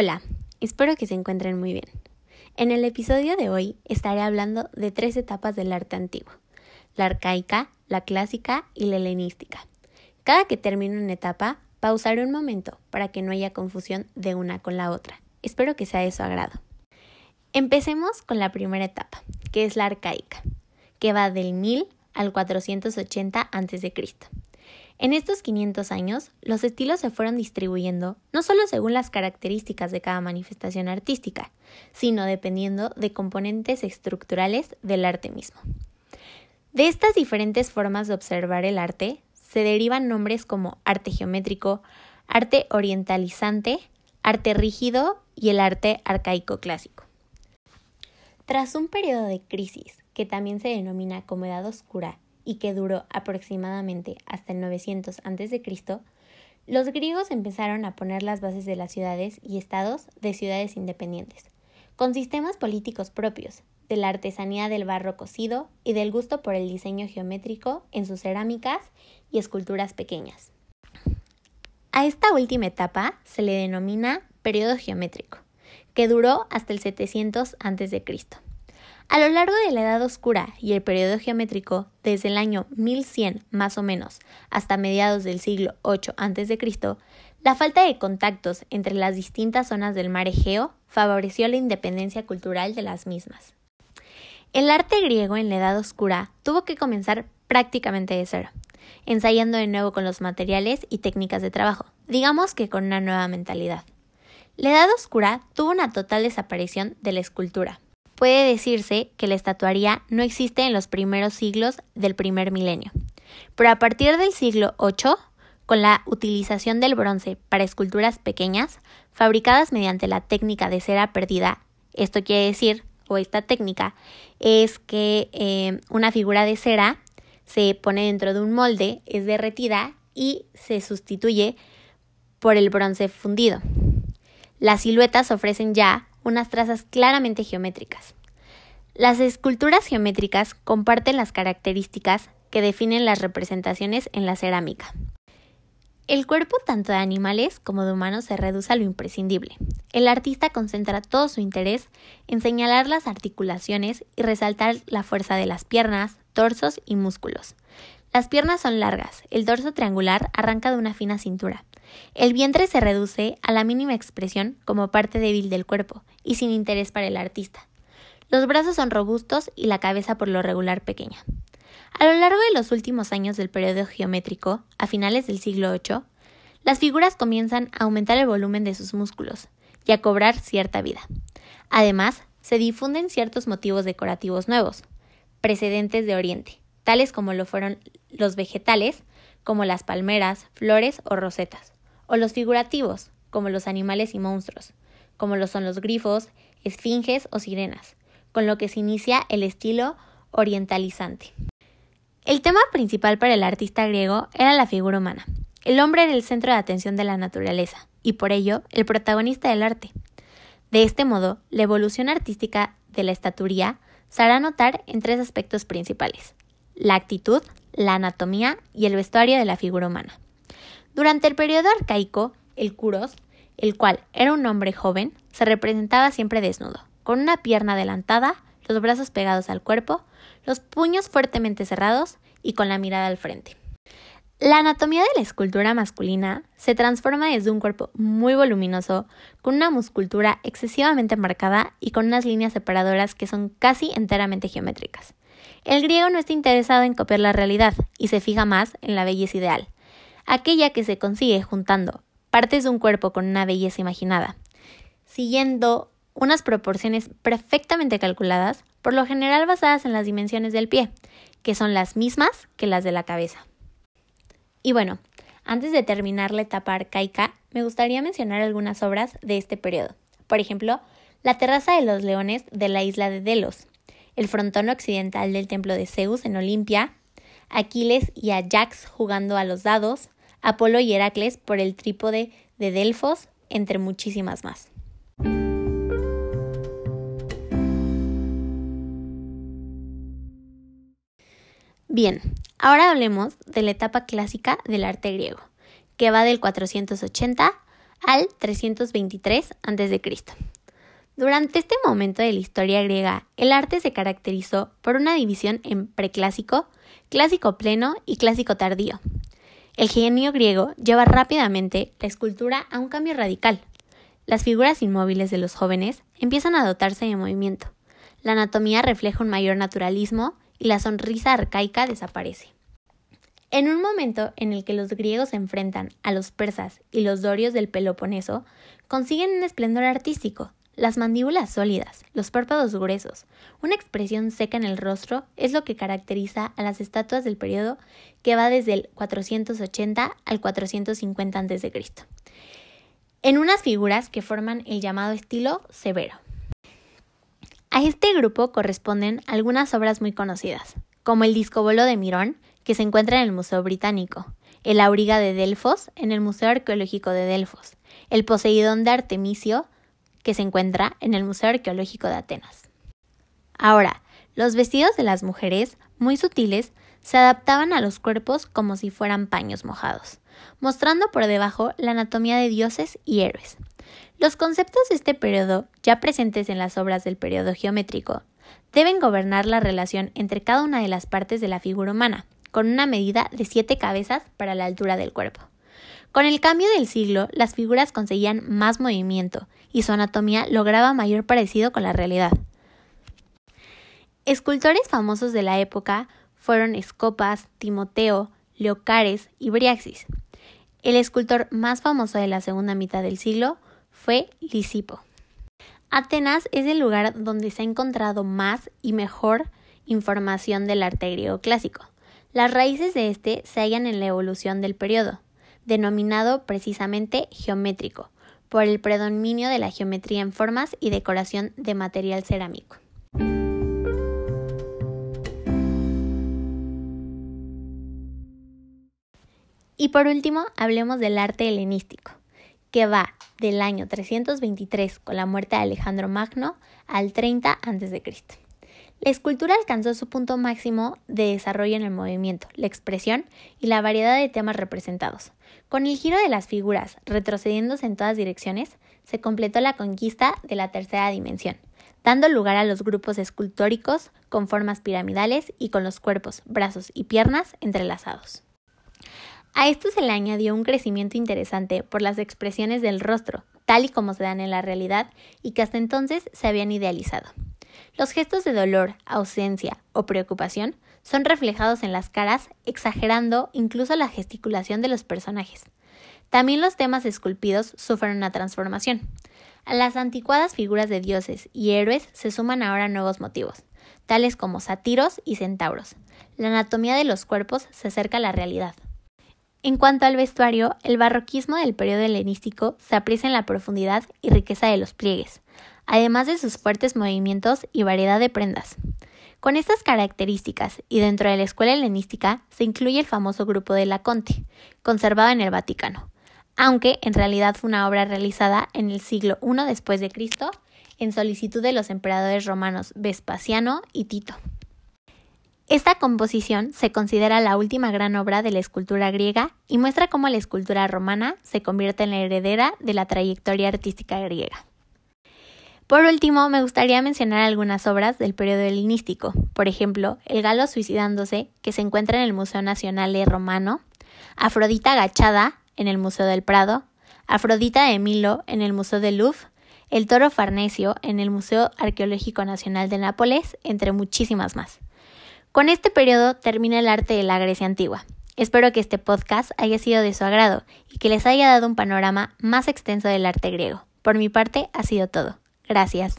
Hola, espero que se encuentren muy bien. En el episodio de hoy estaré hablando de tres etapas del arte antiguo, la arcaica, la clásica y la helenística. Cada que termine una etapa, pausaré un momento para que no haya confusión de una con la otra. Espero que sea de su agrado. Empecemos con la primera etapa, que es la arcaica, que va del 1000 al 480 a.C. En estos 500 años, los estilos se fueron distribuyendo no solo según las características de cada manifestación artística, sino dependiendo de componentes estructurales del arte mismo. De estas diferentes formas de observar el arte se derivan nombres como arte geométrico, arte orientalizante, arte rígido y el arte arcaico clásico. Tras un periodo de crisis, que también se denomina como Edad Oscura y que duró aproximadamente hasta el 900 a.C., los griegos empezaron a poner las bases de las ciudades y estados de ciudades independientes, con sistemas políticos propios, de la artesanía del barro cocido y del gusto por el diseño geométrico en sus cerámicas y esculturas pequeñas. A esta última etapa se le denomina periodo geométrico, que duró hasta el 700 a.C. A lo largo de la Edad Oscura y el periodo geométrico, desde el año 1100 más o menos hasta mediados del siglo VIII a.C., la falta de contactos entre las distintas zonas del mar Egeo favoreció la independencia cultural de las mismas. El arte griego en la Edad Oscura tuvo que comenzar prácticamente de cero, ensayando de nuevo con los materiales y técnicas de trabajo, digamos que con una nueva mentalidad. La Edad Oscura tuvo una total desaparición de la escultura, puede decirse que la estatuaría no existe en los primeros siglos del primer milenio. Pero a partir del siglo VIII, con la utilización del bronce para esculturas pequeñas, fabricadas mediante la técnica de cera perdida, esto quiere decir, o esta técnica, es que eh, una figura de cera se pone dentro de un molde, es derretida y se sustituye por el bronce fundido. Las siluetas ofrecen ya unas trazas claramente geométricas. Las esculturas geométricas comparten las características que definen las representaciones en la cerámica. El cuerpo tanto de animales como de humanos se reduce a lo imprescindible. El artista concentra todo su interés en señalar las articulaciones y resaltar la fuerza de las piernas, torsos y músculos. Las piernas son largas, el dorso triangular arranca de una fina cintura. El vientre se reduce a la mínima expresión como parte débil del cuerpo y sin interés para el artista. Los brazos son robustos y la cabeza por lo regular pequeña. A lo largo de los últimos años del periodo geométrico, a finales del siglo VIII, las figuras comienzan a aumentar el volumen de sus músculos y a cobrar cierta vida. Además, se difunden ciertos motivos decorativos nuevos, precedentes de Oriente, tales como lo fueron los vegetales, como las palmeras, flores o rosetas, o los figurativos, como los animales y monstruos, como lo son los grifos, esfinges o sirenas, con lo que se inicia el estilo orientalizante. El tema principal para el artista griego era la figura humana. El hombre era el centro de atención de la naturaleza, y por ello el protagonista del arte. De este modo, la evolución artística de la estaturía se hará notar en tres aspectos principales la actitud, la anatomía y el vestuario de la figura humana. Durante el periodo arcaico, el curos, el cual era un hombre joven, se representaba siempre desnudo, con una pierna adelantada, los brazos pegados al cuerpo, los puños fuertemente cerrados y con la mirada al frente. La anatomía de la escultura masculina se transforma desde un cuerpo muy voluminoso, con una muscultura excesivamente marcada y con unas líneas separadoras que son casi enteramente geométricas. El griego no está interesado en copiar la realidad y se fija más en la belleza ideal, aquella que se consigue juntando partes de un cuerpo con una belleza imaginada, siguiendo unas proporciones perfectamente calculadas, por lo general basadas en las dimensiones del pie, que son las mismas que las de la cabeza. Y bueno, antes de terminar la etapa arcaica, me gustaría mencionar algunas obras de este periodo. Por ejemplo, la terraza de los leones de la isla de Delos, el frontón occidental del templo de Zeus en Olimpia, Aquiles y Ajax jugando a los dados, Apolo y Heracles por el trípode de Delfos, entre muchísimas más. Bien, ahora hablemos de la etapa clásica del arte griego, que va del 480 al 323 a.C. Durante este momento de la historia griega, el arte se caracterizó por una división en preclásico, clásico pleno y clásico tardío. El genio griego lleva rápidamente la escultura a un cambio radical. Las figuras inmóviles de los jóvenes empiezan a dotarse de movimiento. La anatomía refleja un mayor naturalismo y la sonrisa arcaica desaparece. En un momento en el que los griegos se enfrentan a los persas y los dorios del Peloponeso, consiguen un esplendor artístico, las mandíbulas sólidas, los párpados gruesos, una expresión seca en el rostro es lo que caracteriza a las estatuas del periodo que va desde el 480 al 450 a.C. En unas figuras que forman el llamado estilo severo. A este grupo corresponden algunas obras muy conocidas, como el Discobolo de Mirón, que se encuentra en el Museo Británico, el Auriga de Delfos en el Museo Arqueológico de Delfos, el Poseidón de Artemisio, que se encuentra en el Museo Arqueológico de Atenas. Ahora, los vestidos de las mujeres, muy sutiles, se adaptaban a los cuerpos como si fueran paños mojados, mostrando por debajo la anatomía de dioses y héroes. Los conceptos de este periodo, ya presentes en las obras del periodo geométrico, deben gobernar la relación entre cada una de las partes de la figura humana, con una medida de siete cabezas para la altura del cuerpo. Con el cambio del siglo, las figuras conseguían más movimiento y su anatomía lograba mayor parecido con la realidad. Escultores famosos de la época fueron Escopas, Timoteo, Leocares y Briaxis. El escultor más famoso de la segunda mitad del siglo fue Lisipo. Atenas es el lugar donde se ha encontrado más y mejor información del arte griego clásico. Las raíces de este se hallan en la evolución del periodo, denominado precisamente geométrico, por el predominio de la geometría en formas y decoración de material cerámico. Y por último, hablemos del arte helenístico, que va del año 323 con la muerte de Alejandro Magno al 30 a.C. La escultura alcanzó su punto máximo de desarrollo en el movimiento, la expresión y la variedad de temas representados. Con el giro de las figuras retrocediéndose en todas direcciones, se completó la conquista de la tercera dimensión, dando lugar a los grupos escultóricos con formas piramidales y con los cuerpos, brazos y piernas entrelazados. A esto se le añadió un crecimiento interesante por las expresiones del rostro, tal y como se dan en la realidad y que hasta entonces se habían idealizado. Los gestos de dolor, ausencia o preocupación son reflejados en las caras, exagerando incluso la gesticulación de los personajes. También los temas esculpidos sufren una transformación. A las anticuadas figuras de dioses y héroes se suman ahora nuevos motivos, tales como sátiros y centauros. La anatomía de los cuerpos se acerca a la realidad. En cuanto al vestuario, el barroquismo del periodo helenístico se aprecia en la profundidad y riqueza de los pliegues, además de sus fuertes movimientos y variedad de prendas. Con estas características y dentro de la escuela helenística se incluye el famoso grupo de Laconte, conservado en el Vaticano, aunque en realidad fue una obra realizada en el siglo I después de Cristo en solicitud de los emperadores romanos Vespasiano y Tito. Esta composición se considera la última gran obra de la escultura griega y muestra cómo la escultura romana se convierte en la heredera de la trayectoria artística griega. Por último, me gustaría mencionar algunas obras del periodo helenístico, por ejemplo, El galo suicidándose, que se encuentra en el Museo Nacional Romano, Afrodita agachada, en el Museo del Prado, Afrodita de Milo, en el Museo del Louvre, El toro farnesio, en el Museo Arqueológico Nacional de Nápoles, entre muchísimas más. Con este periodo termina el arte de la Grecia antigua. Espero que este podcast haya sido de su agrado y que les haya dado un panorama más extenso del arte griego. Por mi parte, ha sido todo. Gracias.